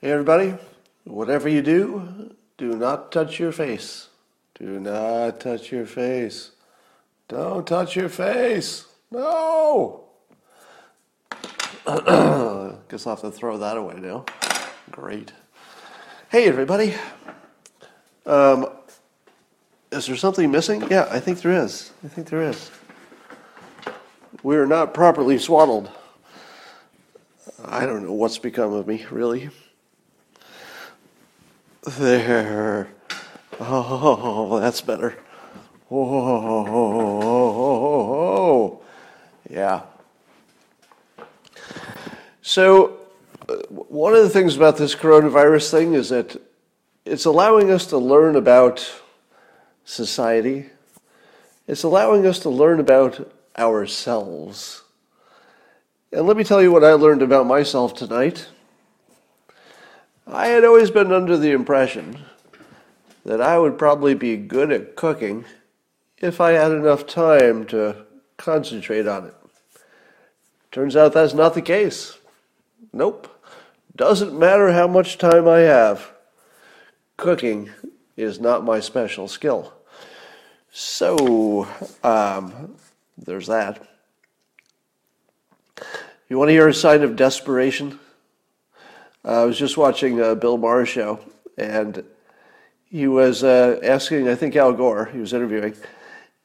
Hey, everybody. Whatever you do, do not touch your face. Do not touch your face. Don't touch your face. No. Guess I'll have to throw that away now. Great. Hey, everybody. Um, is there something missing? Yeah, I think there is. I think there is. We are not properly swaddled. I don't know what's become of me, really. There. Oh, that's better. Oh, yeah. So, uh, one of the things about this coronavirus thing is that it's allowing us to learn about society. It's allowing us to learn about ourselves. And let me tell you what I learned about myself tonight. I had always been under the impression that I would probably be good at cooking if I had enough time to concentrate on it. Turns out that's not the case. Nope. Doesn't matter how much time I have. Cooking is not my special skill. So, um, there's that. You want to hear a sign of desperation? Uh, I was just watching a Bill Maher show, and he was uh, asking, I think Al Gore, he was interviewing,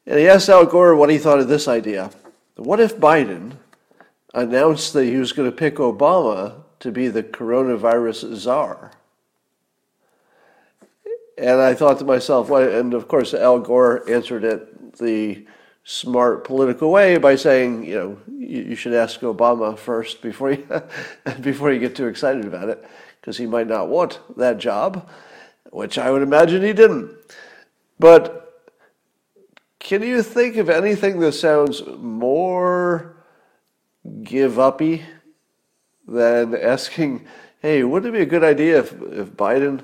and he asked Al Gore what he thought of this idea. What if Biden announced that he was going to pick Obama to be the coronavirus czar? And I thought to myself, well, and of course, Al Gore answered it the smart political way by saying, you know, you, you should ask Obama first before you before you get too excited about it, because he might not want that job, which I would imagine he didn't. But can you think of anything that sounds more give uppy than asking, hey, wouldn't it be a good idea if, if Biden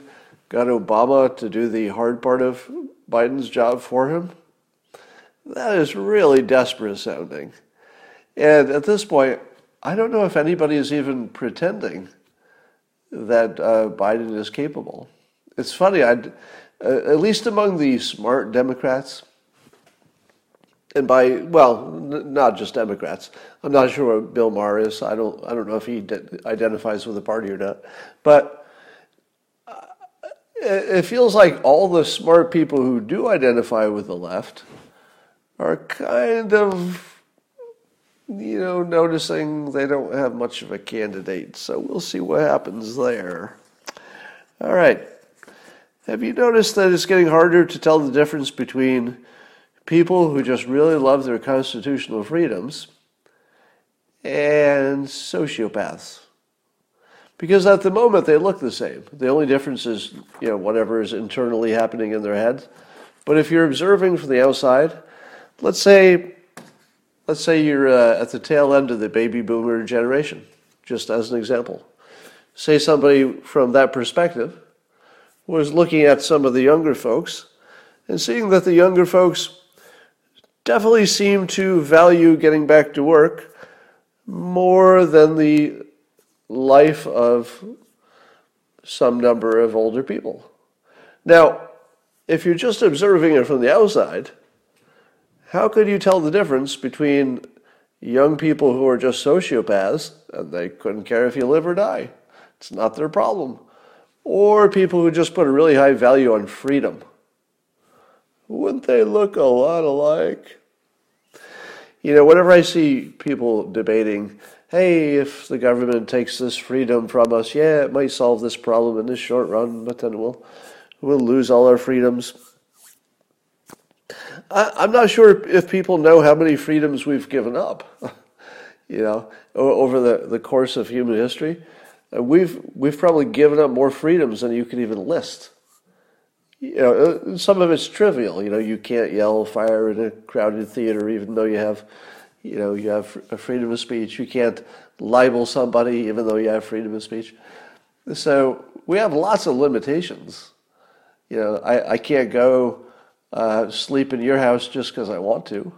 got Obama to do the hard part of Biden's job for him? That is really desperate sounding. And at this point, I don't know if anybody is even pretending that uh, Biden is capable. It's funny, uh, at least among the smart Democrats, and by well, n- not just Democrats. I'm not sure what Bill Maher is. I don't. I don't know if he de- identifies with the party or not. But uh, it feels like all the smart people who do identify with the left are kind of, you know, noticing they don't have much of a candidate. So we'll see what happens there. All right. Have you noticed that it's getting harder to tell the difference between people who just really love their constitutional freedoms and sociopaths? Because at the moment they look the same. The only difference is, you know, whatever is internally happening in their head. But if you're observing from the outside, Let's say, let's say you're uh, at the tail end of the baby boomer generation, just as an example. Say somebody from that perspective was looking at some of the younger folks and seeing that the younger folks definitely seem to value getting back to work more than the life of some number of older people. Now, if you're just observing it from the outside, how could you tell the difference between young people who are just sociopaths and they couldn't care if you live or die? It's not their problem. Or people who just put a really high value on freedom. Wouldn't they look a lot alike? You know, whenever I see people debating, hey, if the government takes this freedom from us, yeah, it might solve this problem in the short run, but then we'll we'll lose all our freedoms. I, am not sure if people know how many freedoms we've given up, you know, over the, the course of human history. Uh, we've, we've probably given up more freedoms than you can even list. You know, uh, some of it's trivial. You know, you can't yell fire in a crowded theater, even though you have, you know, you have a freedom of speech. You can't libel somebody, even though you have freedom of speech. So we have lots of limitations. You know, I, I can't go uh, sleep in your house just because I want to.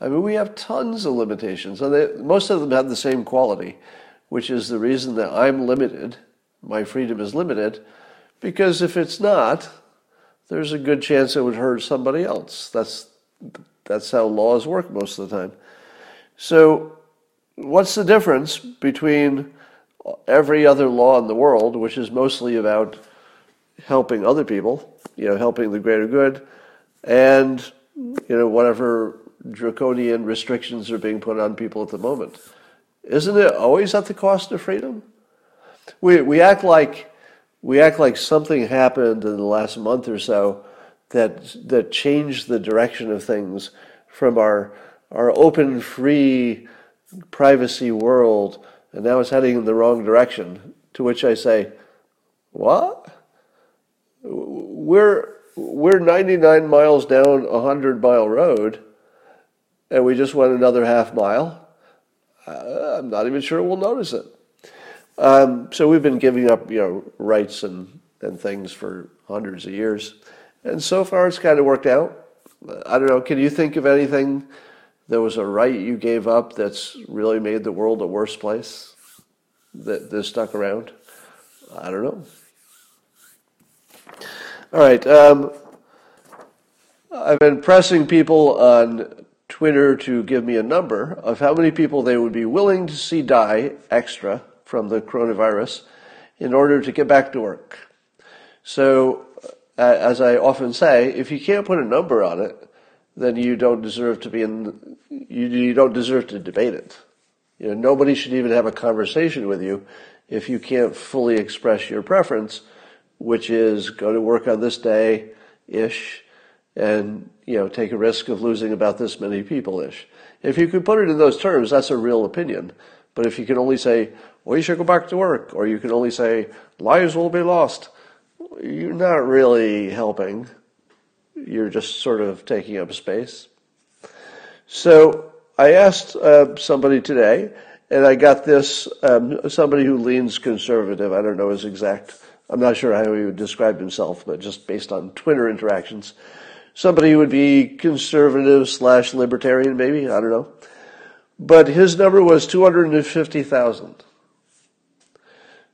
I mean, we have tons of limitations, and they, most of them have the same quality, which is the reason that I'm limited, my freedom is limited, because if it's not, there's a good chance it would hurt somebody else. That's that's how laws work most of the time. So, what's the difference between every other law in the world, which is mostly about helping other people, you know, helping the greater good, and you know whatever draconian restrictions are being put on people at the moment. Isn't it always at the cost of freedom? We, we act like we act like something happened in the last month or so that that changed the direction of things from our our open, free, privacy world, and now it's heading in the wrong direction. To which I say, what? We're we're 99 miles down a hundred mile road and we just went another half mile, uh, I'm not even sure we'll notice it. Um, so we've been giving up, you know, rights and, and things for hundreds of years, and so far it's kind of worked out. I don't know. Can you think of anything that was a right you gave up that's really made the world a worse place that, that stuck around? I don't know. All right. Um, I've been pressing people on Twitter to give me a number of how many people they would be willing to see die extra from the coronavirus in order to get back to work. So, uh, as I often say, if you can't put a number on it, then you don't deserve to be in, you, you don't deserve to debate it. You know, nobody should even have a conversation with you if you can't fully express your preference, which is go to work on this day ish and you know take a risk of losing about this many people ish. If you could put it in those terms, that's a real opinion. But if you can only say, well, you should go back to work, or you can only say, lives will be lost, you're not really helping. You're just sort of taking up space. So I asked uh, somebody today, and I got this um, somebody who leans conservative. I don't know his exact. I'm not sure how he would describe himself, but just based on Twitter interactions somebody who would be conservative slash libertarian, maybe I don't know. But his number was two hundred and fifty thousand.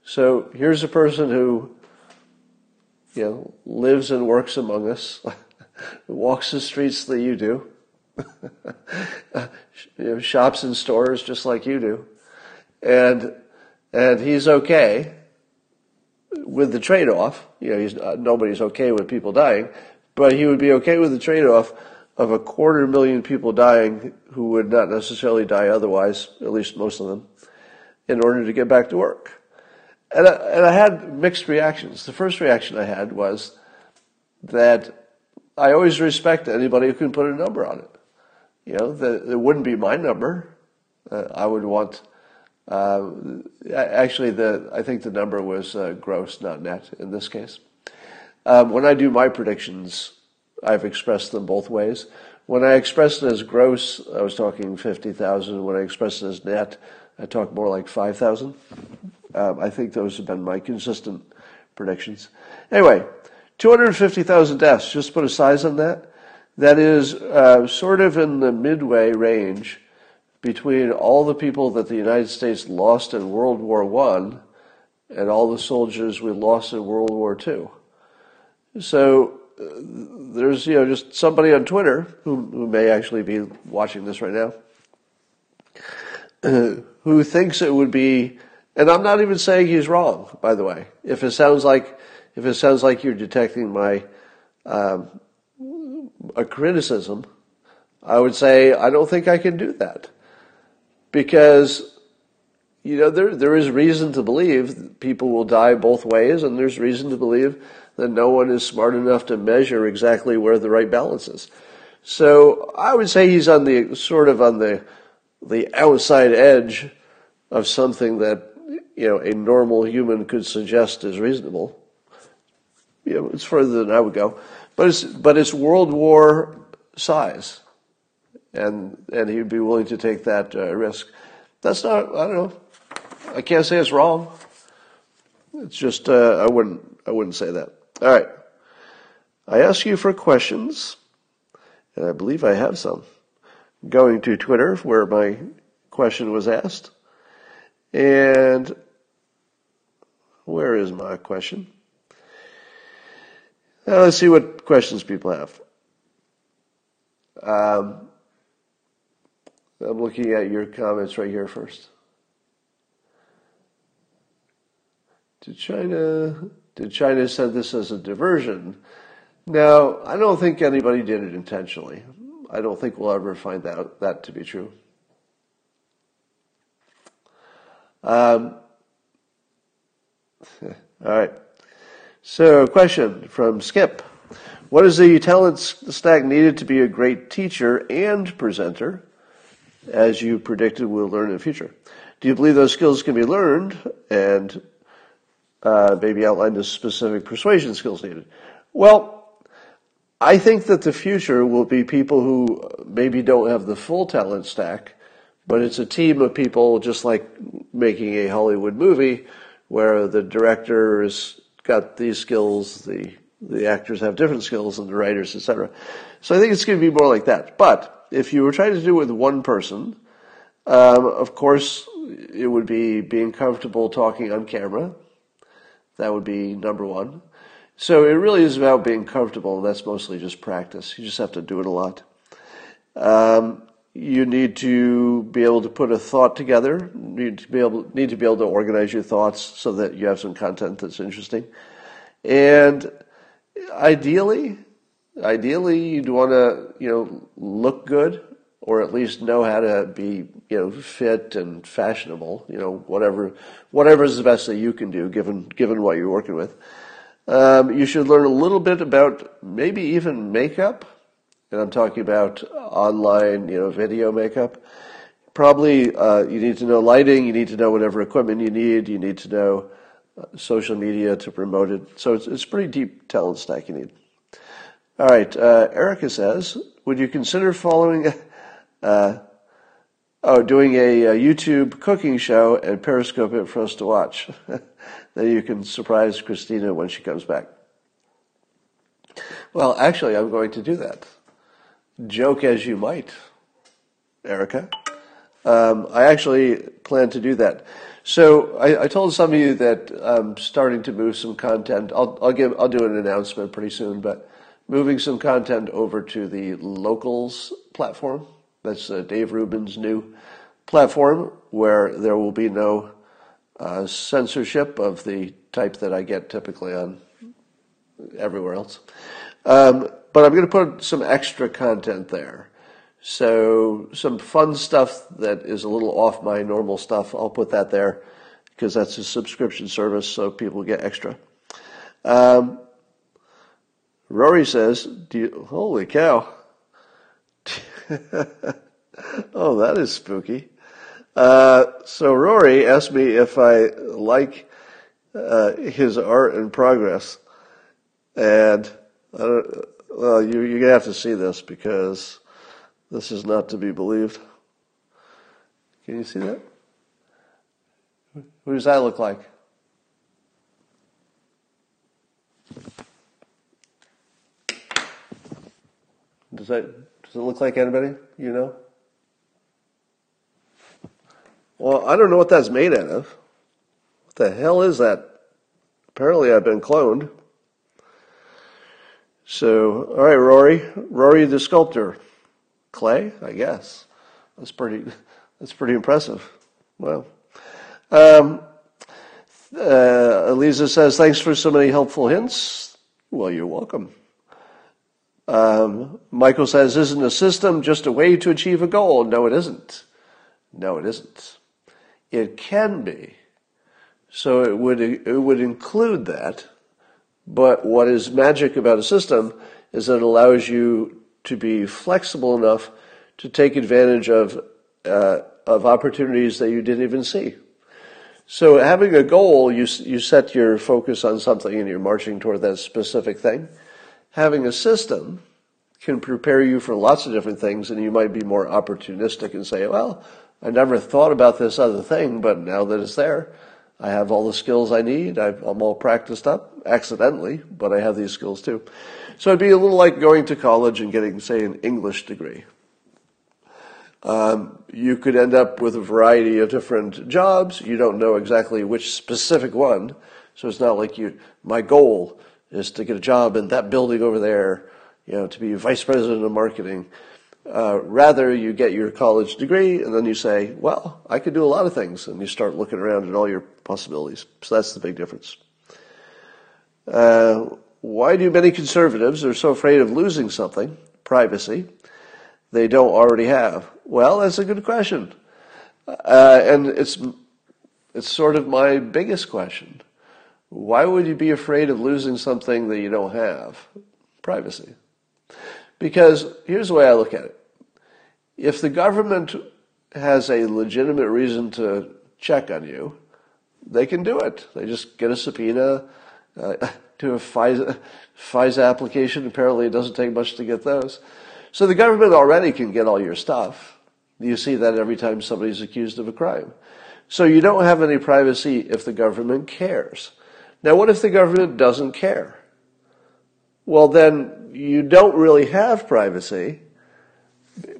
So here's a person who, you know, lives and works among us, walks the streets that you do, you know, shops in stores just like you do, and and he's okay with the trade-off. You know, he's nobody's okay with people dying, but he would be okay with the trade-off of a quarter million people dying who would not necessarily die otherwise, at least most of them, in order to get back to work. And I, and I had mixed reactions. The first reaction I had was that I always respect anybody who can put a number on it. You know, that it wouldn't be my number. Uh, I would want. Uh, actually, the I think the number was uh, gross, not net, in this case. Um, when I do my predictions, I've expressed them both ways. When I expressed it as gross, I was talking 50,000. When I expressed it as net, I talked more like 5,000. Um, I think those have been my consistent predictions. Anyway, 250,000 deaths, just put a size on that. That is uh, sort of in the midway range between all the people that the United States lost in World War I and all the soldiers we lost in World War II. So there's you know just somebody on Twitter who who may actually be watching this right now who thinks it would be, and I'm not even saying he's wrong. By the way, if it sounds like if it sounds like you're detecting my um, a criticism, I would say I don't think I can do that because you know there there is reason to believe people will die both ways, and there's reason to believe that no one is smart enough to measure exactly where the right balance is. So I would say he's on the sort of on the the outside edge of something that you know a normal human could suggest is reasonable. You know, it's further than I would go, but it's but it's World War size, and and he'd be willing to take that uh, risk. That's not I don't know. I can't say it's wrong. It's just uh, I wouldn't I wouldn't say that. All right. I ask you for questions, and I believe I have some. going to Twitter where my question was asked. And where is my question? Now let's see what questions people have. Um, I'm looking at your comments right here first. Did China did China send this as a diversion? Now, I don't think anybody did it intentionally. I don't think we'll ever find that that to be true. Um, all right. So, question from Skip. What is the talent stack needed to be a great teacher and presenter, as you predicted we'll learn in the future? Do you believe those skills can be learned and uh, maybe outline the specific persuasion skills needed? Well, I think that the future will be people who maybe don't have the full talent stack, but it's a team of people just like making a Hollywood movie where the director has got these skills, the the actors have different skills and the writers, etc. So I think it's going to be more like that. But if you were trying to do it with one person, um, of course, it would be being comfortable talking on camera. That would be number one. So it really is about being comfortable, and that's mostly just practice. You just have to do it a lot. Um, you need to be able to put a thought together. Need to be able need to be able to organize your thoughts so that you have some content that's interesting. And ideally, ideally you'd want to, you know, look good or at least know how to be, you know, fit and fashionable, you know, whatever, whatever is the best that you can do given, given what you're working with. Um, you should learn a little bit about maybe even makeup. And I'm talking about online, you know, video makeup. Probably, uh, you need to know lighting, you need to know whatever equipment you need, you need to know social media to promote it. So it's, it's pretty deep talent stack you need. All right, uh, Erica says, would you consider following, uh, oh, doing a, a, YouTube cooking show and Periscope it for us to watch? then you can surprise Christina when she comes back. Well, actually, I'm going to do that. Joke as you might, Erica. Um, I actually plan to do that. So I, I, told some of you that I'm starting to move some content. I'll, I'll give I'll do an announcement pretty soon, but moving some content over to the locals platform. That's uh, Dave Rubin's new platform where there will be no uh, censorship of the type that I get typically on everywhere else. Um, but I'm going to put some extra content there. So some fun stuff that is a little off my normal stuff, I'll put that there because that's a subscription service, so people get extra. Um, Rory says, "Do you, holy cow! oh, that is spooky." Uh, so Rory asked me if I like uh, his art in progress, and well, you, you're gonna have to see this because this is not to be believed. Can you see that? Who does that look like? Does that does it look like anybody you know? Well, I don't know what that's made out of. What the hell is that? Apparently, I've been cloned. So, all right, Rory, Rory the sculptor clay, I guess. That's pretty. That's pretty impressive. Well, um, uh, Elisa says, "Thanks for so many helpful hints." Well, you're welcome. Um, Michael says, "Isn't a system just a way to achieve a goal?" No, it isn't. No, it isn't. It can be. So it would it would include that. But what is magic about a system is that it allows you to be flexible enough to take advantage of uh, of opportunities that you didn't even see. So having a goal, you you set your focus on something and you're marching toward that specific thing. Having a system can prepare you for lots of different things, and you might be more opportunistic and say, "Well, I never thought about this other thing, but now that it's there, I have all the skills I need. i am all practiced up accidentally, but I have these skills too." So it'd be a little like going to college and getting, say, an English degree. Um, you could end up with a variety of different jobs. You don't know exactly which specific one. So it's not like you, my goal is to get a job in that building over there, you know, to be vice president of marketing. Uh, rather, you get your college degree and then you say, well, I could do a lot of things. And you start looking around at all your possibilities. So that's the big difference. Uh, why do many conservatives are so afraid of losing something, privacy, they don't already have? Well, that's a good question. Uh, and it's, it's sort of my biggest question. Why would you be afraid of losing something that you don't have? Privacy. Because here's the way I look at it. If the government has a legitimate reason to check on you, they can do it. They just get a subpoena, uh, a FISA, FISA application. Apparently, it doesn't take much to get those. So the government already can get all your stuff. You see that every time somebody's accused of a crime. So you don't have any privacy if the government cares. Now, what if the government doesn't care? Well, then you don't really have privacy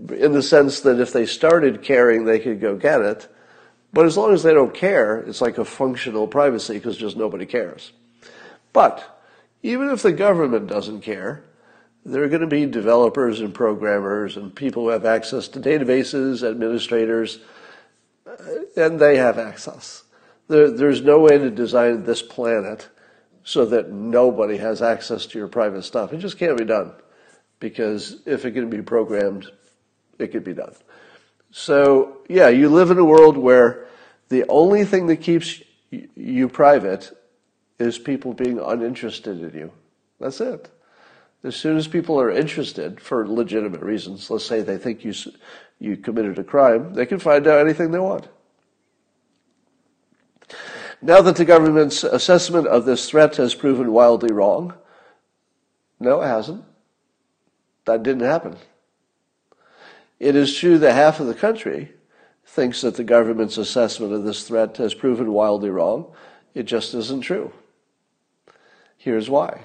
in the sense that if they started caring, they could go get it. But as long as they don't care, it's like a functional privacy because just nobody cares. But even if the government doesn't care, there are going to be developers and programmers and people who have access to databases, administrators, and they have access. There, there's no way to design this planet so that nobody has access to your private stuff. It just can't be done because if it can be programmed, it can be done. So, yeah, you live in a world where the only thing that keeps you private is people being uninterested in you. That's it. As soon as people are interested for legitimate reasons, let's say they think you you committed a crime, they can find out anything they want. Now that the government's assessment of this threat has proven wildly wrong, no, it hasn't. That didn't happen. It is true that half of the country thinks that the government's assessment of this threat has proven wildly wrong. It just isn't true. Here's why.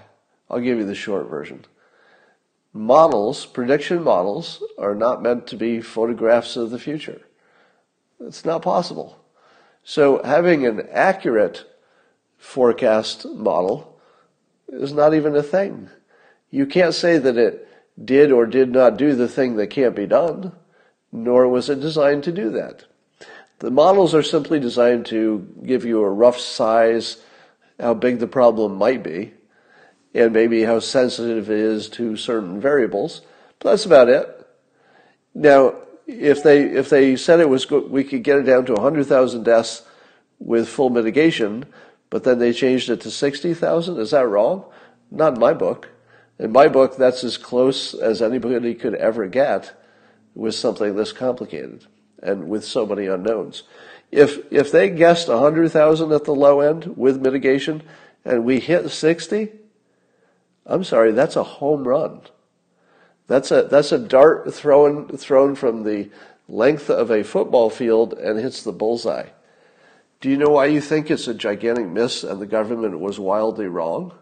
I'll give you the short version. Models, prediction models, are not meant to be photographs of the future. It's not possible. So having an accurate forecast model is not even a thing. You can't say that it did or did not do the thing that can't be done, nor was it designed to do that. The models are simply designed to give you a rough size, how big the problem might be, and maybe how sensitive it is to certain variables. But that's about it. Now, if they if they said it was we could get it down to 100,000 deaths with full mitigation, but then they changed it to 60,000, is that wrong? Not in my book. In my book, that's as close as anybody could ever get with something this complicated and with so many unknowns. If if they guessed 100,000 at the low end with mitigation and we hit 60, I'm sorry, that's a home run. That's a that's a dart thrown thrown from the length of a football field and hits the bullseye. Do you know why you think it's a gigantic miss and the government was wildly wrong?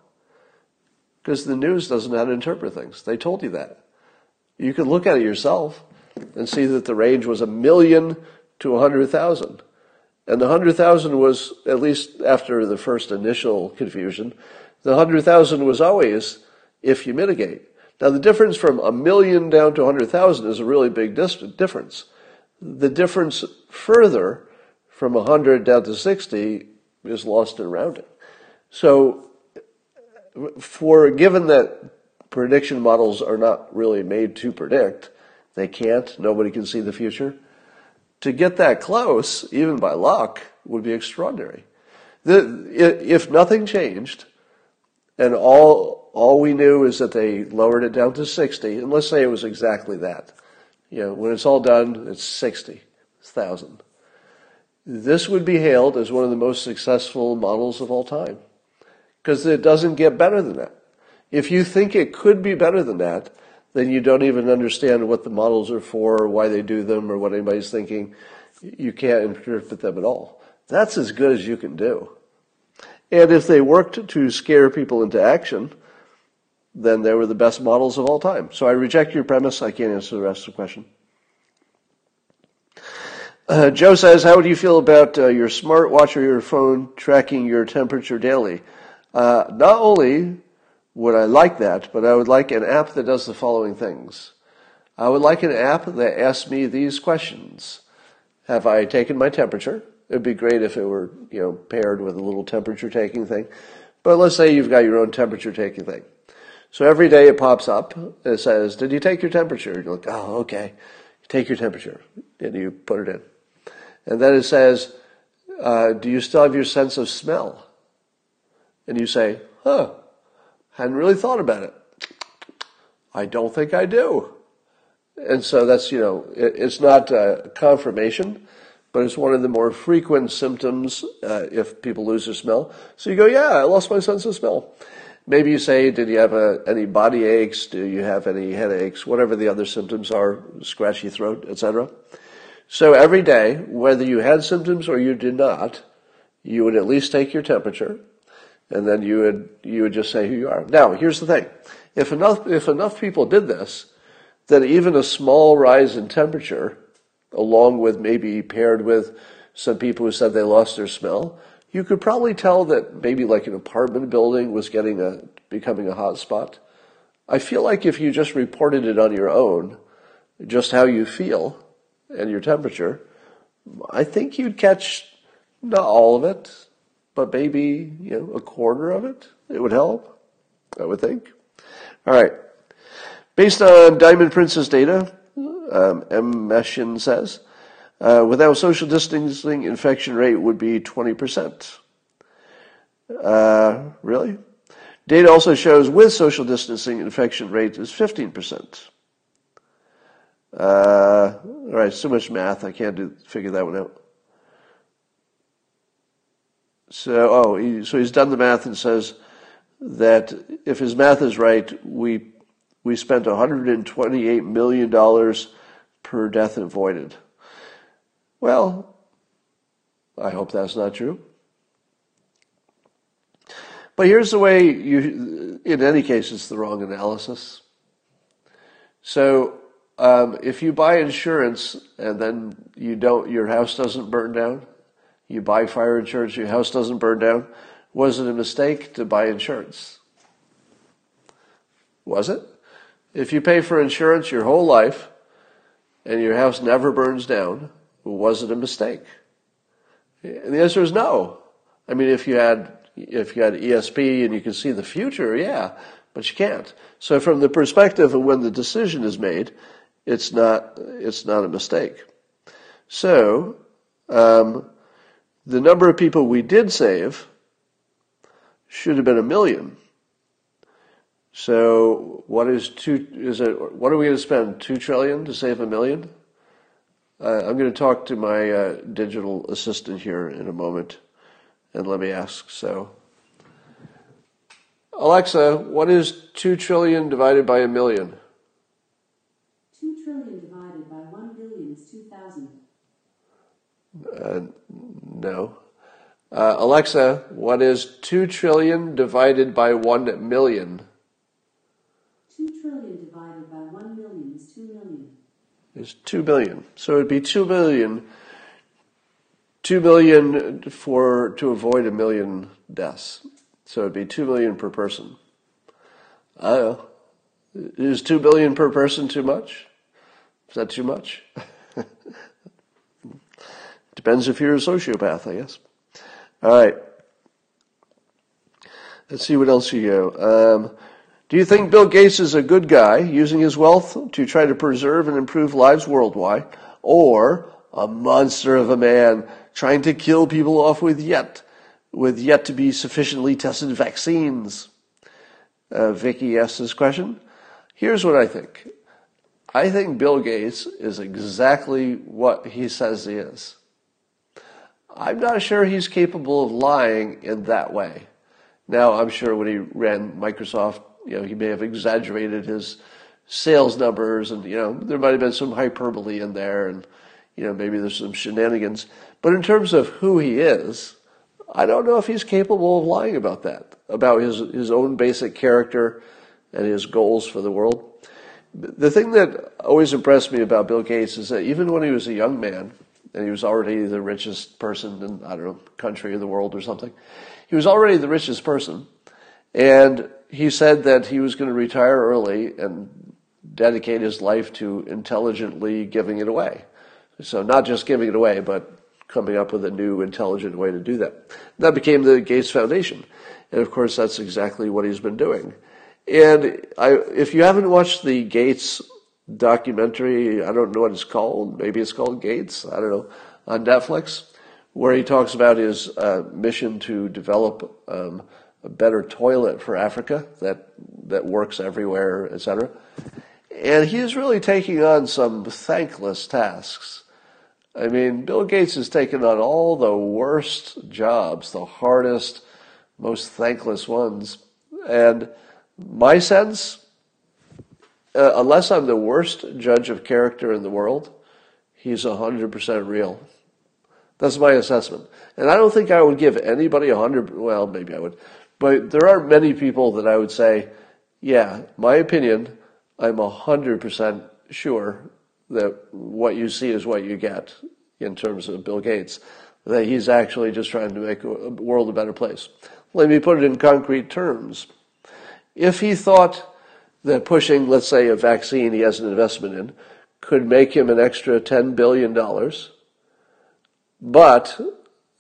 Because the news doesn't know how to interpret things. They told you that. You can look at it yourself and see that the range was a million to a hundred thousand. And the hundred thousand was, at least after the first initial confusion, the hundred thousand was always if you mitigate. Now, the difference from a million down to 100,000 is a really big difference. The difference further from 100 down to 60 is lost in rounding. So, for given that prediction models are not really made to predict, they can't, nobody can see the future. To get that close, even by luck, would be extraordinary. The, if nothing changed, and all all we knew is that they lowered it down to 60, and let's say it was exactly that. You know, when it's all done, it's 60,000. This would be hailed as one of the most successful models of all time. Because it doesn't get better than that. If you think it could be better than that, then you don't even understand what the models are for, or why they do them, or what anybody's thinking. You can't interpret them at all. That's as good as you can do. And if they worked to scare people into action, then they were the best models of all time. So I reject your premise. I can't answer the rest of the question. Uh, Joe says, "How do you feel about uh, your smartwatch or your phone tracking your temperature daily?" Uh, not only would I like that, but I would like an app that does the following things. I would like an app that asks me these questions: Have I taken my temperature? It'd be great if it were, you know, paired with a little temperature taking thing. But let's say you've got your own temperature taking thing. So every day it pops up. It says, "Did you take your temperature?" You're like, "Oh, okay." Take your temperature, and you put it in. And then it says, uh, "Do you still have your sense of smell?" And you say, "Huh, hadn't really thought about it. I don't think I do." And so that's you know, it, it's not a confirmation, but it's one of the more frequent symptoms uh, if people lose their smell. So you go, yeah, I lost my sense of smell. Maybe you say, did you have a, any body aches? Do you have any headaches? Whatever the other symptoms are, scratchy throat, etc. So every day, whether you had symptoms or you did not, you would at least take your temperature, and then you would you would just say who you are. Now, here's the thing: if enough if enough people did this, then even a small rise in temperature along with maybe paired with some people who said they lost their smell, you could probably tell that maybe like an apartment building was getting a becoming a hot spot. I feel like if you just reported it on your own, just how you feel and your temperature, I think you'd catch not all of it, but maybe, you know, a quarter of it. It would help, I would think. All right. Based on Diamond Princess data, um, M. Meshin says. Uh, without social distancing, infection rate would be 20%. Uh, really? Data also shows with social distancing, infection rate is 15%. Uh, all right, so much math. I can't do, figure that one out. So, oh, he, so he's done the math and says that if his math is right, we we spent 128 million dollars per death avoided. Well, I hope that's not true. But here's the way you, in any case, it's the wrong analysis. So, um, if you buy insurance and then you don't, your house doesn't burn down, you buy fire insurance, your house doesn't burn down, was it a mistake to buy insurance? Was it? If you pay for insurance your whole life and your house never burns down, was it a mistake? And the answer is no. I mean, if you had if you had ESP and you can see the future, yeah, but you can't. So from the perspective of when the decision is made, it's not it's not a mistake. So um, the number of people we did save should have been a million. So what is two? Is it what are we going to spend two trillion to save a million? Uh, I'm going to talk to my uh, digital assistant here in a moment, and let me ask. So, Alexa, what is two trillion divided by a million? Two trillion divided by one billion is two thousand. Uh, no. Uh, Alexa, what is two trillion divided by one million? Is 2 billion. So it'd be 2 billion, 2 billion for, to avoid a million deaths. So it'd be 2 million per person. I don't know. Is 2 billion per person too much? Is that too much? Depends if you're a sociopath, I guess. All right. Let's see what else you go. Um, do you think Bill Gates is a good guy using his wealth to try to preserve and improve lives worldwide, or a monster of a man trying to kill people off with yet with yet to be sufficiently tested vaccines? Uh, Vicky asked this question. Here's what I think. I think Bill Gates is exactly what he says he is. I'm not sure he's capable of lying in that way. Now, I'm sure when he ran Microsoft you know, he may have exaggerated his sales numbers and, you know, there might have been some hyperbole in there and, you know, maybe there's some shenanigans. But in terms of who he is, I don't know if he's capable of lying about that, about his, his own basic character and his goals for the world. The thing that always impressed me about Bill Gates is that even when he was a young man, and he was already the richest person in, I don't know, country in the world or something. He was already the richest person. And he said that he was going to retire early and dedicate his life to intelligently giving it away. So not just giving it away, but coming up with a new intelligent way to do that. That became the Gates Foundation. And of course, that's exactly what he's been doing. And I, if you haven't watched the Gates documentary, I don't know what it's called. Maybe it's called Gates. I don't know on Netflix, where he talks about his uh, mission to develop um, a better toilet for Africa that that works everywhere, etc. And he's really taking on some thankless tasks. I mean, Bill Gates has taken on all the worst jobs, the hardest, most thankless ones. And my sense uh, unless I'm the worst judge of character in the world, he's 100% real. That's my assessment. And I don't think I would give anybody 100, well, maybe I would. But there aren't many people that I would say, yeah, my opinion, I'm 100% sure that what you see is what you get in terms of Bill Gates, that he's actually just trying to make a world a better place. Let me put it in concrete terms. If he thought that pushing, let's say, a vaccine he has an investment in could make him an extra $10 billion, but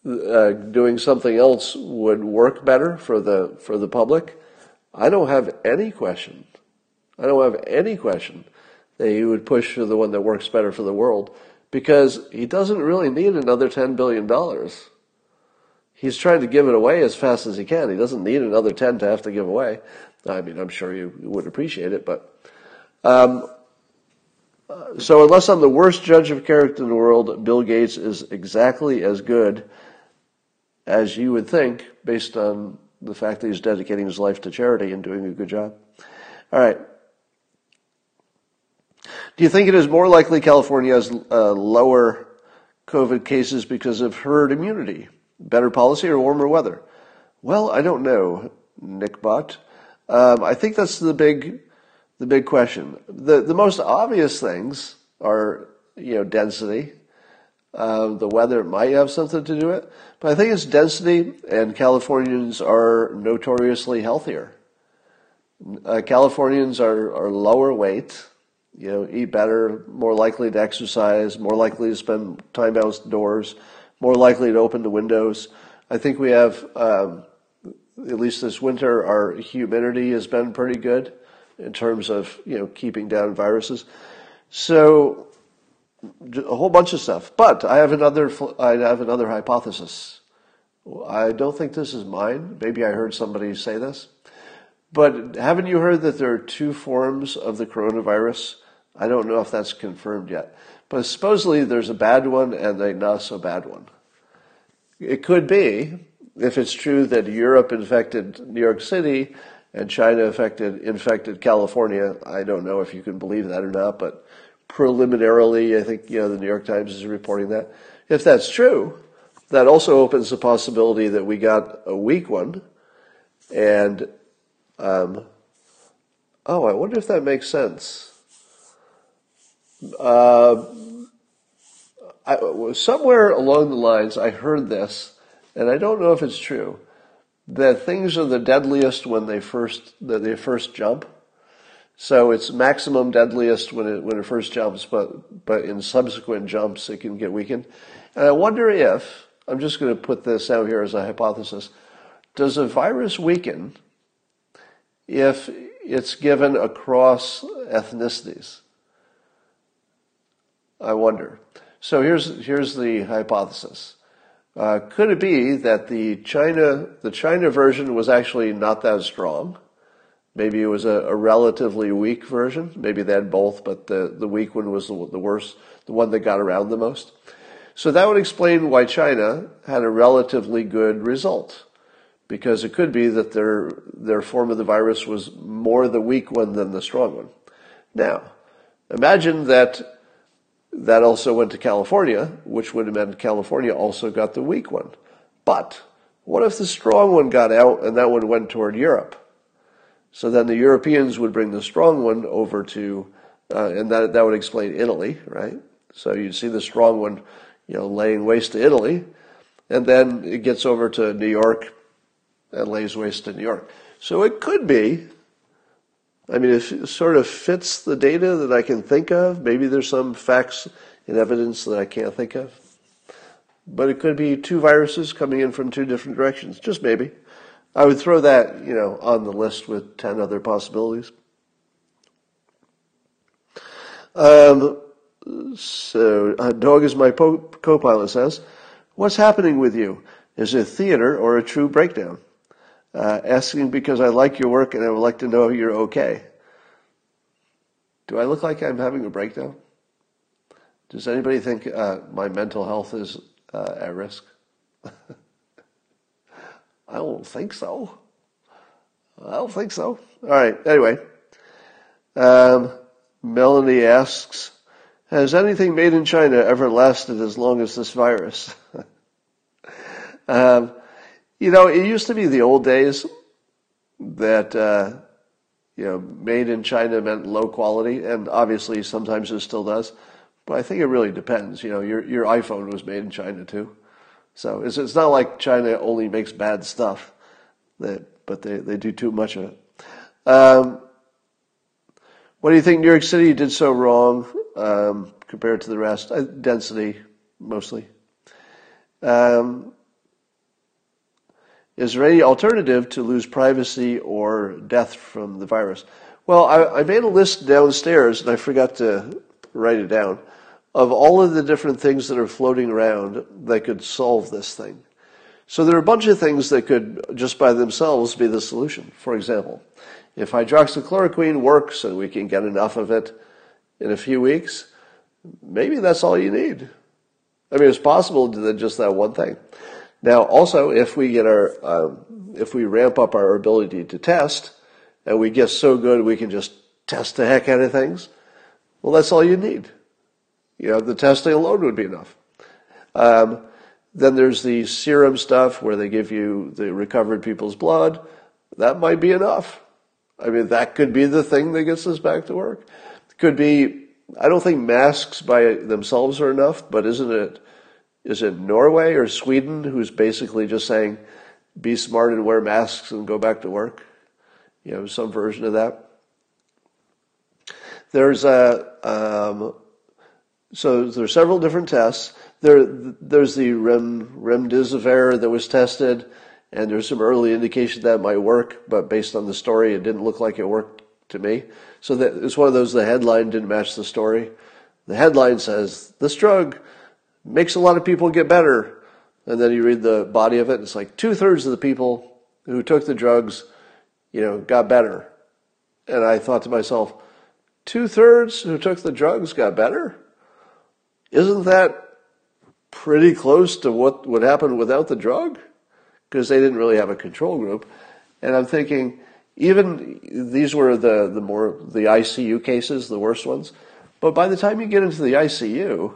uh, doing something else would work better for the, for the public, I don't have any question. I don't have any question that he would push for the one that works better for the world because he doesn't really need another $10 billion. He's trying to give it away as fast as he can. He doesn't need another 10 to have to give away. I mean, I'm sure you would appreciate it, but um, so unless I'm the worst judge of character in the world, Bill Gates is exactly as good as you would think, based on the fact that he's dedicating his life to charity and doing a good job. All right. Do you think it is more likely California has uh, lower COVID cases because of herd immunity, better policy, or warmer weather? Well, I don't know, Nick Bott. Um, I think that's the big, the big question. The the most obvious things are you know density. Uh, the weather might have something to do with it, but I think it's density, and Californians are notoriously healthier. Uh, Californians are, are lower weight, you know, eat better, more likely to exercise, more likely to spend time outdoors, more likely to open the windows. I think we have um, at least this winter, our humidity has been pretty good in terms of you know keeping down viruses. So a whole bunch of stuff. But I have another I have another hypothesis. I don't think this is mine. Maybe I heard somebody say this. But haven't you heard that there are two forms of the coronavirus? I don't know if that's confirmed yet. But supposedly there's a bad one and a not so bad one. It could be if it's true that Europe infected New York City and China infected infected California, I don't know if you can believe that or not, but preliminarily, I think you know the New York Times is reporting that. If that's true, that also opens the possibility that we got a weak one, and um, oh, I wonder if that makes sense. Uh, I, somewhere along the lines, I heard this and I don't know if it's true, that things are the deadliest when they first that they first jump. So it's maximum deadliest when it when it first jumps, but but in subsequent jumps it can get weakened. And I wonder if I'm just going to put this out here as a hypothesis: Does a virus weaken if it's given across ethnicities? I wonder. So here's here's the hypothesis. Uh, could it be that the China the China version was actually not that strong? Maybe it was a, a relatively weak version. Maybe they had both, but the, the weak one was the, the worst, the one that got around the most. So that would explain why China had a relatively good result, because it could be that their their form of the virus was more the weak one than the strong one. Now, imagine that that also went to California, which would have meant California also got the weak one. But what if the strong one got out and that one went toward Europe? So then the Europeans would bring the strong one over to, uh, and that, that would explain Italy, right? So you'd see the strong one you know, laying waste to Italy, and then it gets over to New York and lays waste to New York. So it could be. I mean, it sort of fits the data that I can think of. Maybe there's some facts and evidence that I can't think of. But it could be two viruses coming in from two different directions, just maybe. I would throw that, you know, on the list with 10 other possibilities. Um, so, Dog is my po- co-pilot says, what's happening with you? Is it theater or a true breakdown? Uh, asking because I like your work and I would like to know you're okay. Do I look like I'm having a breakdown? Does anybody think uh, my mental health is uh, at risk? I don't think so. I don't think so. All right. Anyway, um, Melanie asks, "Has anything made in China ever lasted as long as this virus?" um, you know, it used to be the old days that uh, you know made in China meant low quality, and obviously sometimes it still does. But I think it really depends. You know, your your iPhone was made in China too. So it's, it's not like China only makes bad stuff, but they, they do too much of it. Um, what do you think New York City did so wrong um, compared to the rest? Uh, density, mostly. Um, is there any alternative to lose privacy or death from the virus? Well, I, I made a list downstairs and I forgot to write it down of all of the different things that are floating around that could solve this thing. So there are a bunch of things that could just by themselves be the solution. For example, if hydroxychloroquine works and we can get enough of it in a few weeks, maybe that's all you need. I mean, it's possible to just that one thing. Now, also, if we get our, um, if we ramp up our ability to test, and we get so good we can just test the heck out of things, well, that's all you need. You know, the testing alone would be enough. Um, then there's the serum stuff where they give you the recovered people's blood. That might be enough. I mean, that could be the thing that gets us back to work. Could be, I don't think masks by themselves are enough, but isn't it, is it Norway or Sweden who's basically just saying, be smart and wear masks and go back to work? You know, some version of that. There's a, um, so there's several different tests. There, there's the rem, remdesivir that was tested, and there's some early indication that might work, but based on the story, it didn't look like it worked to me. So that it's one of those. The headline didn't match the story. The headline says this drug makes a lot of people get better, and then you read the body of it, and it's like two thirds of the people who took the drugs, you know, got better. And I thought to myself, two thirds who took the drugs got better. Isn't that pretty close to what would happen without the drug? Because they didn't really have a control group. And I'm thinking, even these were the, the more the ICU cases, the worst ones. But by the time you get into the ICU,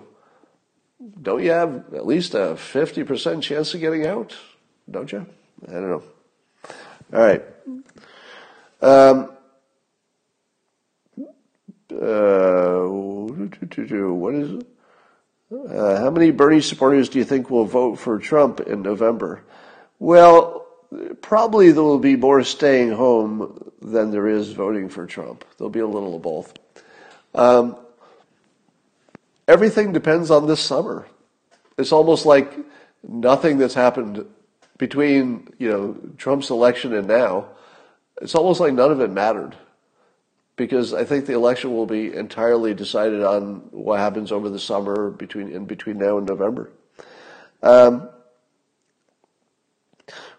don't you have at least a 50% chance of getting out? Don't you? I don't know. All right. Um, uh, what is it? Uh, how many Bernie supporters do you think will vote for Trump in November? Well, probably there will be more staying home than there is voting for Trump. There'll be a little of both. Um, everything depends on this summer. It's almost like nothing that's happened between you know Trump's election and now. It's almost like none of it mattered because I think the election will be entirely decided on what happens over the summer between in between now and November. Um,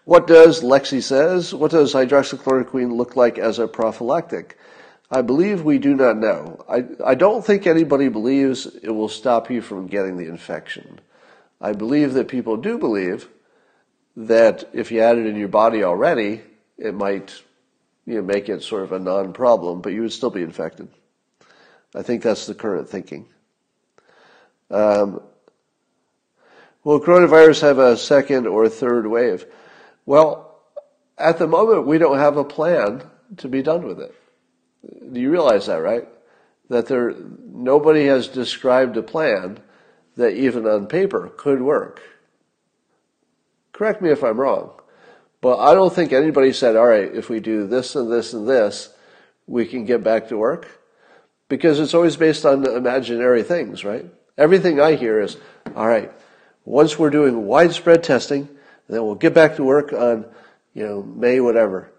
what does Lexi says? What does hydroxychloroquine look like as a prophylactic? I believe we do not know. I, I don't think anybody believes it will stop you from getting the infection. I believe that people do believe that if you had it in your body already, it might you know, make it sort of a non-problem, but you would still be infected. I think that's the current thinking. Um, will coronavirus have a second or third wave? Well, at the moment, we don't have a plan to be done with it. Do you realize that, right? That there, nobody has described a plan that even on paper could work. Correct me if I'm wrong, but I don't think anybody said, all right, if we do this and this and this, we can get back to work. Because it's always based on imaginary things, right? Everything I hear is, all right, once we're doing widespread testing, then we'll get back to work on, you know, May whatever.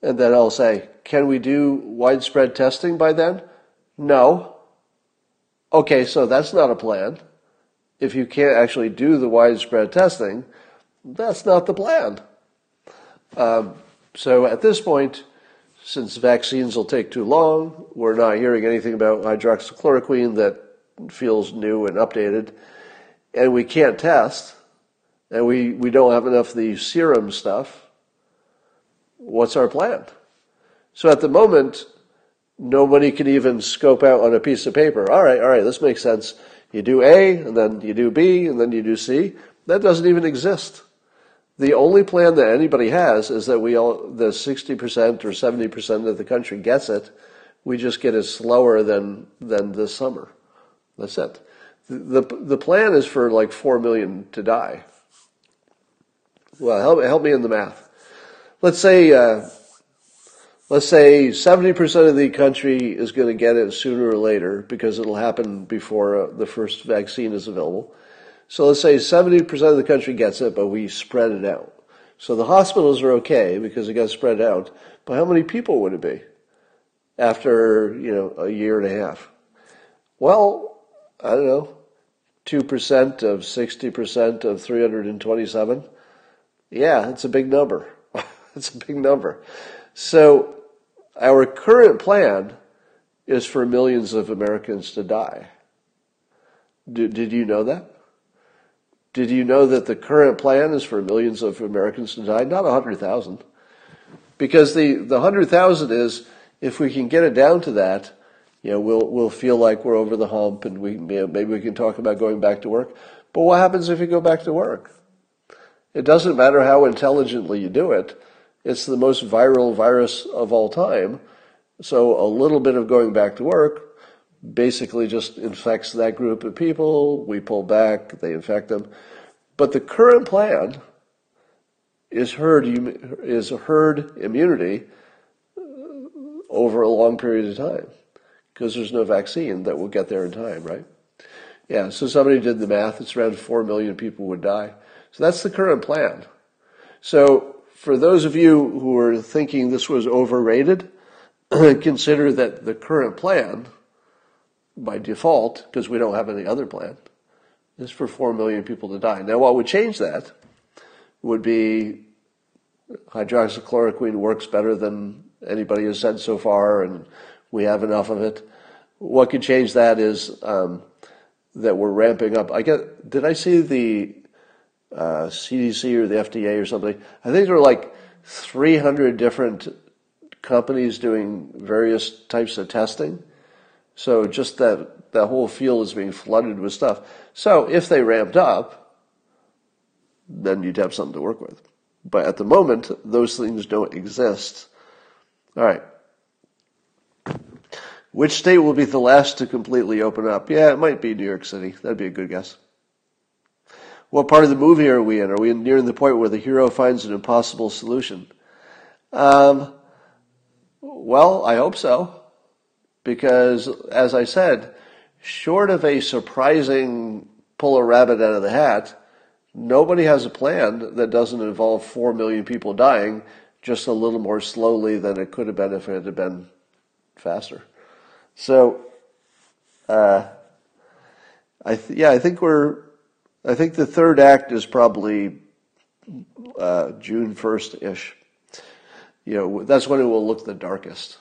And then I'll say, can we do widespread testing by then? No. Okay, so that's not a plan. If you can't actually do the widespread testing, that's not the plan. Um, so at this point, since vaccines will take too long, we're not hearing anything about hydroxychloroquine that feels new and updated, and we can't test, and we, we don't have enough of the serum stuff. What's our plan? So at the moment, nobody can even scope out on a piece of paper. All right, all right, this makes sense. You do A, and then you do B, and then you do C. That doesn't even exist. The only plan that anybody has is that we all, the 60% or 70% of the country gets it. We just get it slower than, than this summer. That's it. The, the, the plan is for like 4 million to die. Well, help, help me in the math. Let's say, uh, let's say 70% of the country is going to get it sooner or later because it'll happen before uh, the first vaccine is available. So let's say 70% of the country gets it, but we spread it out. So the hospitals are okay because it got spread out. But how many people would it be after, you know, a year and a half? Well, I don't know, 2% of 60% of 327. Yeah, it's a big number. it's a big number. So our current plan is for millions of Americans to die. Did, did you know that? Did you know that the current plan is for millions of Americans to die? Not 100,000. Because the, the 100,000 is, if we can get it down to that, you know, we'll, we'll feel like we're over the hump and we, you know, maybe we can talk about going back to work. But what happens if you go back to work? It doesn't matter how intelligently you do it. It's the most viral virus of all time. So a little bit of going back to work basically just infects that group of people. We pull back, they infect them. But the current plan is herd is herd immunity over a long period of time because there's no vaccine that will get there in time, right? Yeah, so somebody did the math. It's around 4 million people would die. So that's the current plan. So for those of you who are thinking this was overrated, consider that the current plan by default, because we don't have any other plan, is for 4 million people to die. Now, what would change that would be hydroxychloroquine works better than anybody has said so far, and we have enough of it. What could change that is um, that we're ramping up. I get. Did I see the uh, CDC or the FDA or something? I think there are like 300 different companies doing various types of testing so just that that whole field is being flooded with stuff. So if they ramped up, then you'd have something to work with. But at the moment, those things don't exist. All right. Which state will be the last to completely open up? Yeah, it might be New York City. That'd be a good guess. What part of the movie are we in? Are we nearing the point where the hero finds an impossible solution? Um, well, I hope so because, as I said, short of a surprising pull a rabbit out of the hat, nobody has a plan that doesn't involve 4 million people dying just a little more slowly than it could have been if it had been faster. So, uh, I th- yeah, I think we're, I think the third act is probably uh, June 1st ish. You know, that's when it will look the darkest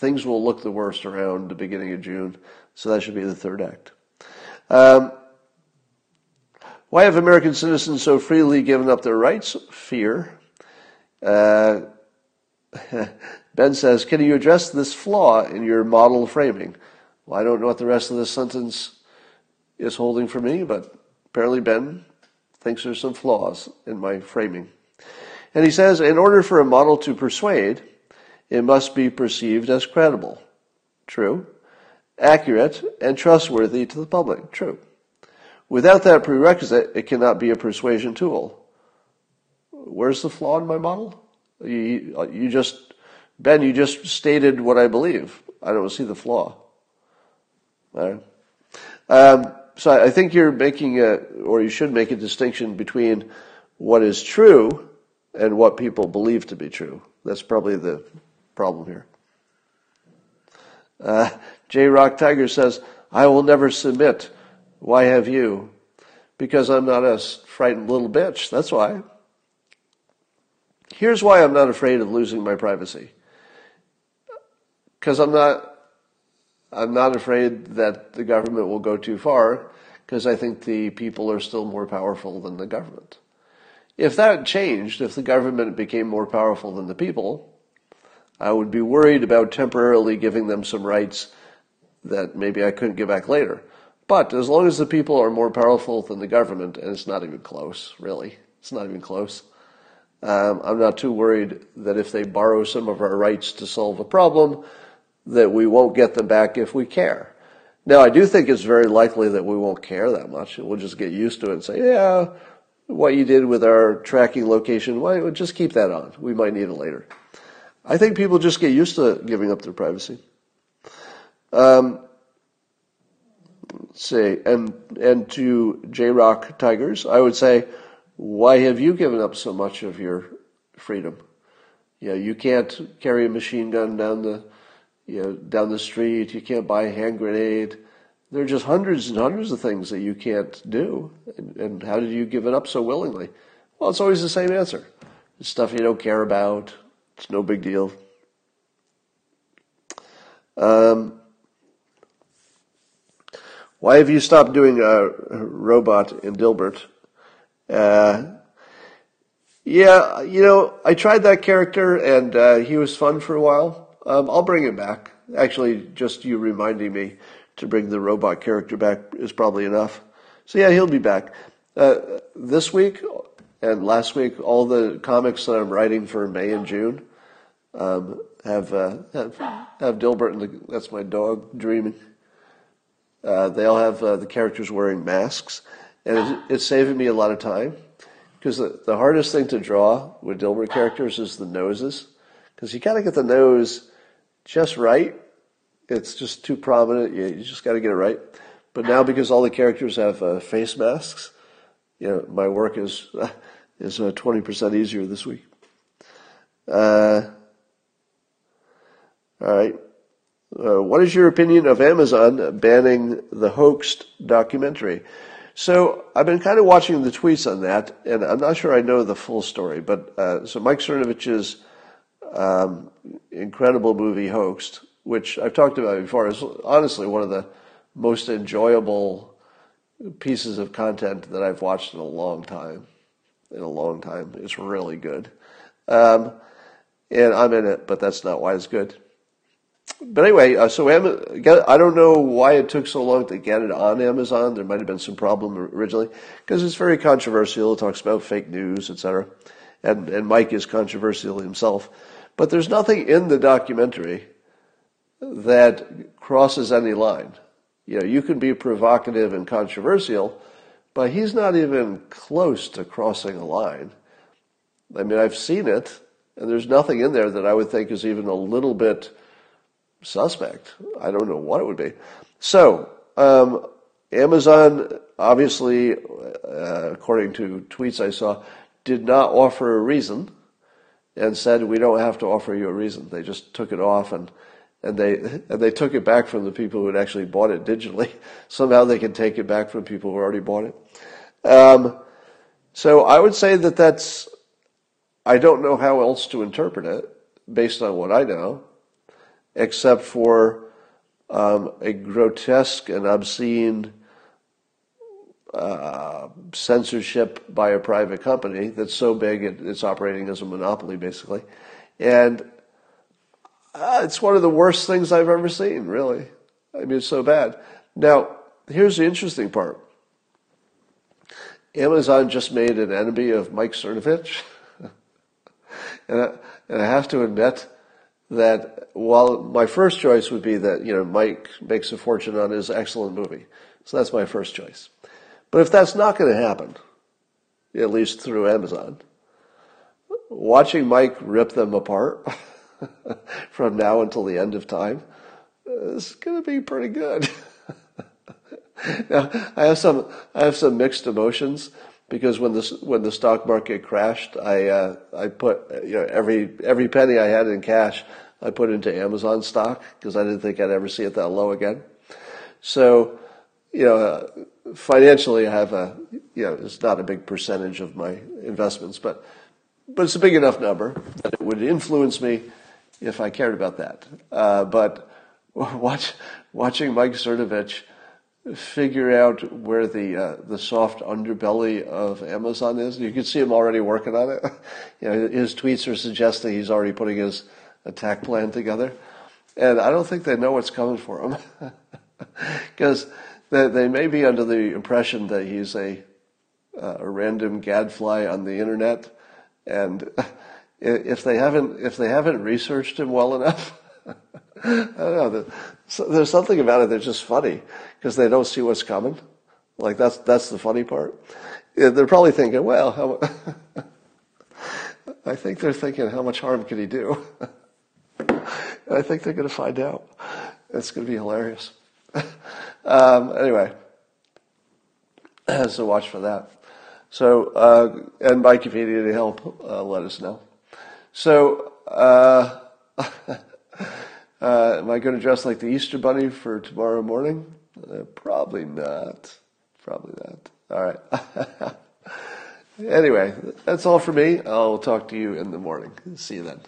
things will look the worst around the beginning of June. So that should be the third act. Um, why have American citizens so freely given up their rights? Fear. Uh, ben says, Can you address this flaw in your model framing? Well, I don't know what the rest of this sentence is holding for me, but apparently Ben thinks there's some flaws in my framing. And he says, In order for a model to persuade, it must be perceived as credible. True. Accurate and trustworthy to the public. True. Without that prerequisite, it cannot be a persuasion tool. Where's the flaw in my model? You, you just, Ben, you just stated what I believe. I don't see the flaw. All right. Um, so I think you're making a, or you should make a distinction between what is true and what people believe to be true. That's probably the problem here. Uh, J Rock Tiger says, I will never submit. Why have you? Because I'm not a frightened little bitch. That's why. Here's why I'm not afraid of losing my privacy. Because I'm not, I'm not afraid that the government will go too far, because I think the people are still more powerful than the government. If that changed, if the government became more powerful than the people, I would be worried about temporarily giving them some rights that maybe I couldn't give back later. But as long as the people are more powerful than the government, and it's not even close, really, it's not even close, um, I'm not too worried that if they borrow some of our rights to solve a problem, that we won't get them back if we care. Now, I do think it's very likely that we won't care that much. We'll just get used to it and say, yeah, what you did with our tracking location, well, just keep that on. We might need it later. I think people just get used to giving up their privacy. Um, say, and and to J Rock Tigers, I would say, why have you given up so much of your freedom? Yeah, you can't carry a machine gun down the you know, down the street. You can't buy a hand grenade. There are just hundreds and hundreds of things that you can't do. And, and how did you give it up so willingly? Well, it's always the same answer. It's stuff you don't care about. It's no big deal. Um, why have you stopped doing a robot in Dilbert? Uh, yeah, you know, I tried that character and uh, he was fun for a while. Um, I'll bring him back. Actually, just you reminding me to bring the robot character back is probably enough. So yeah, he'll be back. Uh, this week and last week, all the comics that I'm writing for May and June um, have, uh, have have Dilbert and the, that's my dog dreaming. Uh, they all have uh, the characters wearing masks, and it's, it's saving me a lot of time because the, the hardest thing to draw with Dilbert characters is the noses because you got to get the nose just right. It's just too prominent. You, you just got to get it right. But now, because all the characters have uh, face masks, you know, my work is uh, is twenty percent easier this week. Uh, all right. Uh, what is your opinion of Amazon banning the hoaxed documentary? So I've been kind of watching the tweets on that, and I'm not sure I know the full story. But uh, so Mike Cernovich's um, incredible movie Hoaxed, which I've talked about before, is honestly one of the most enjoyable pieces of content that I've watched in a long time. In a long time, it's really good, um, and I'm in it, but that's not why it's good. But anyway, uh, so I don't know why it took so long to get it on Amazon. There might have been some problem originally because it's very controversial. It talks about fake news, etc. And and Mike is controversial himself. But there's nothing in the documentary that crosses any line. You know, you can be provocative and controversial, but he's not even close to crossing a line. I mean, I've seen it, and there's nothing in there that I would think is even a little bit suspect. I don't know what it would be. So, um, Amazon, obviously, uh, according to tweets I saw, did not offer a reason and said, "We don't have to offer you a reason." They just took it off and and they and they took it back from the people who had actually bought it digitally. Somehow they can take it back from people who already bought it. Um, so I would say that that's. I don't know how else to interpret it based on what I know, except for um, a grotesque and obscene uh, censorship by a private company that's so big it, it's operating as a monopoly, basically. And uh, it's one of the worst things I've ever seen, really. I mean, it's so bad. Now, here's the interesting part Amazon just made an enemy of Mike Cernovich. and, I, and I have to admit that while my first choice would be that, you know, Mike makes a fortune on his excellent movie. So that's my first choice. But if that's not going to happen, at least through Amazon, watching Mike rip them apart from now until the end of time is going to be pretty good. now, I have some I have some mixed emotions because when the when the stock market crashed, I uh, I put you know every every penny I had in cash I put into Amazon stock because I didn't think I'd ever see it that low again. So, you know, uh, financially, I have a you know it's not a big percentage of my investments, but but it's a big enough number that it would influence me if I cared about that. Uh, but watch watching Mike Cernovich figure out where the uh, the soft underbelly of Amazon is. You can see him already working on it. you know, his tweets are suggesting he's already putting his attack plan together, and I don't think they know what's coming for him because they, they may be under the impression that he's a uh, a random gadfly on the internet, and if they haven't if they haven't researched him well enough. I don't know. There's something about it that's just funny because they don't see what's coming. Like that's that's the funny part. They're probably thinking, well, I think they're thinking, how much harm could he do? I think they're going to find out. It's going to be hilarious. um, anyway, so watch for that. So, uh, and you need any help, uh, let us know. So, uh, Uh, am I going to dress like the Easter Bunny for tomorrow morning? Uh, probably not. Probably not. All right. anyway, that's all for me. I'll talk to you in the morning. See you then.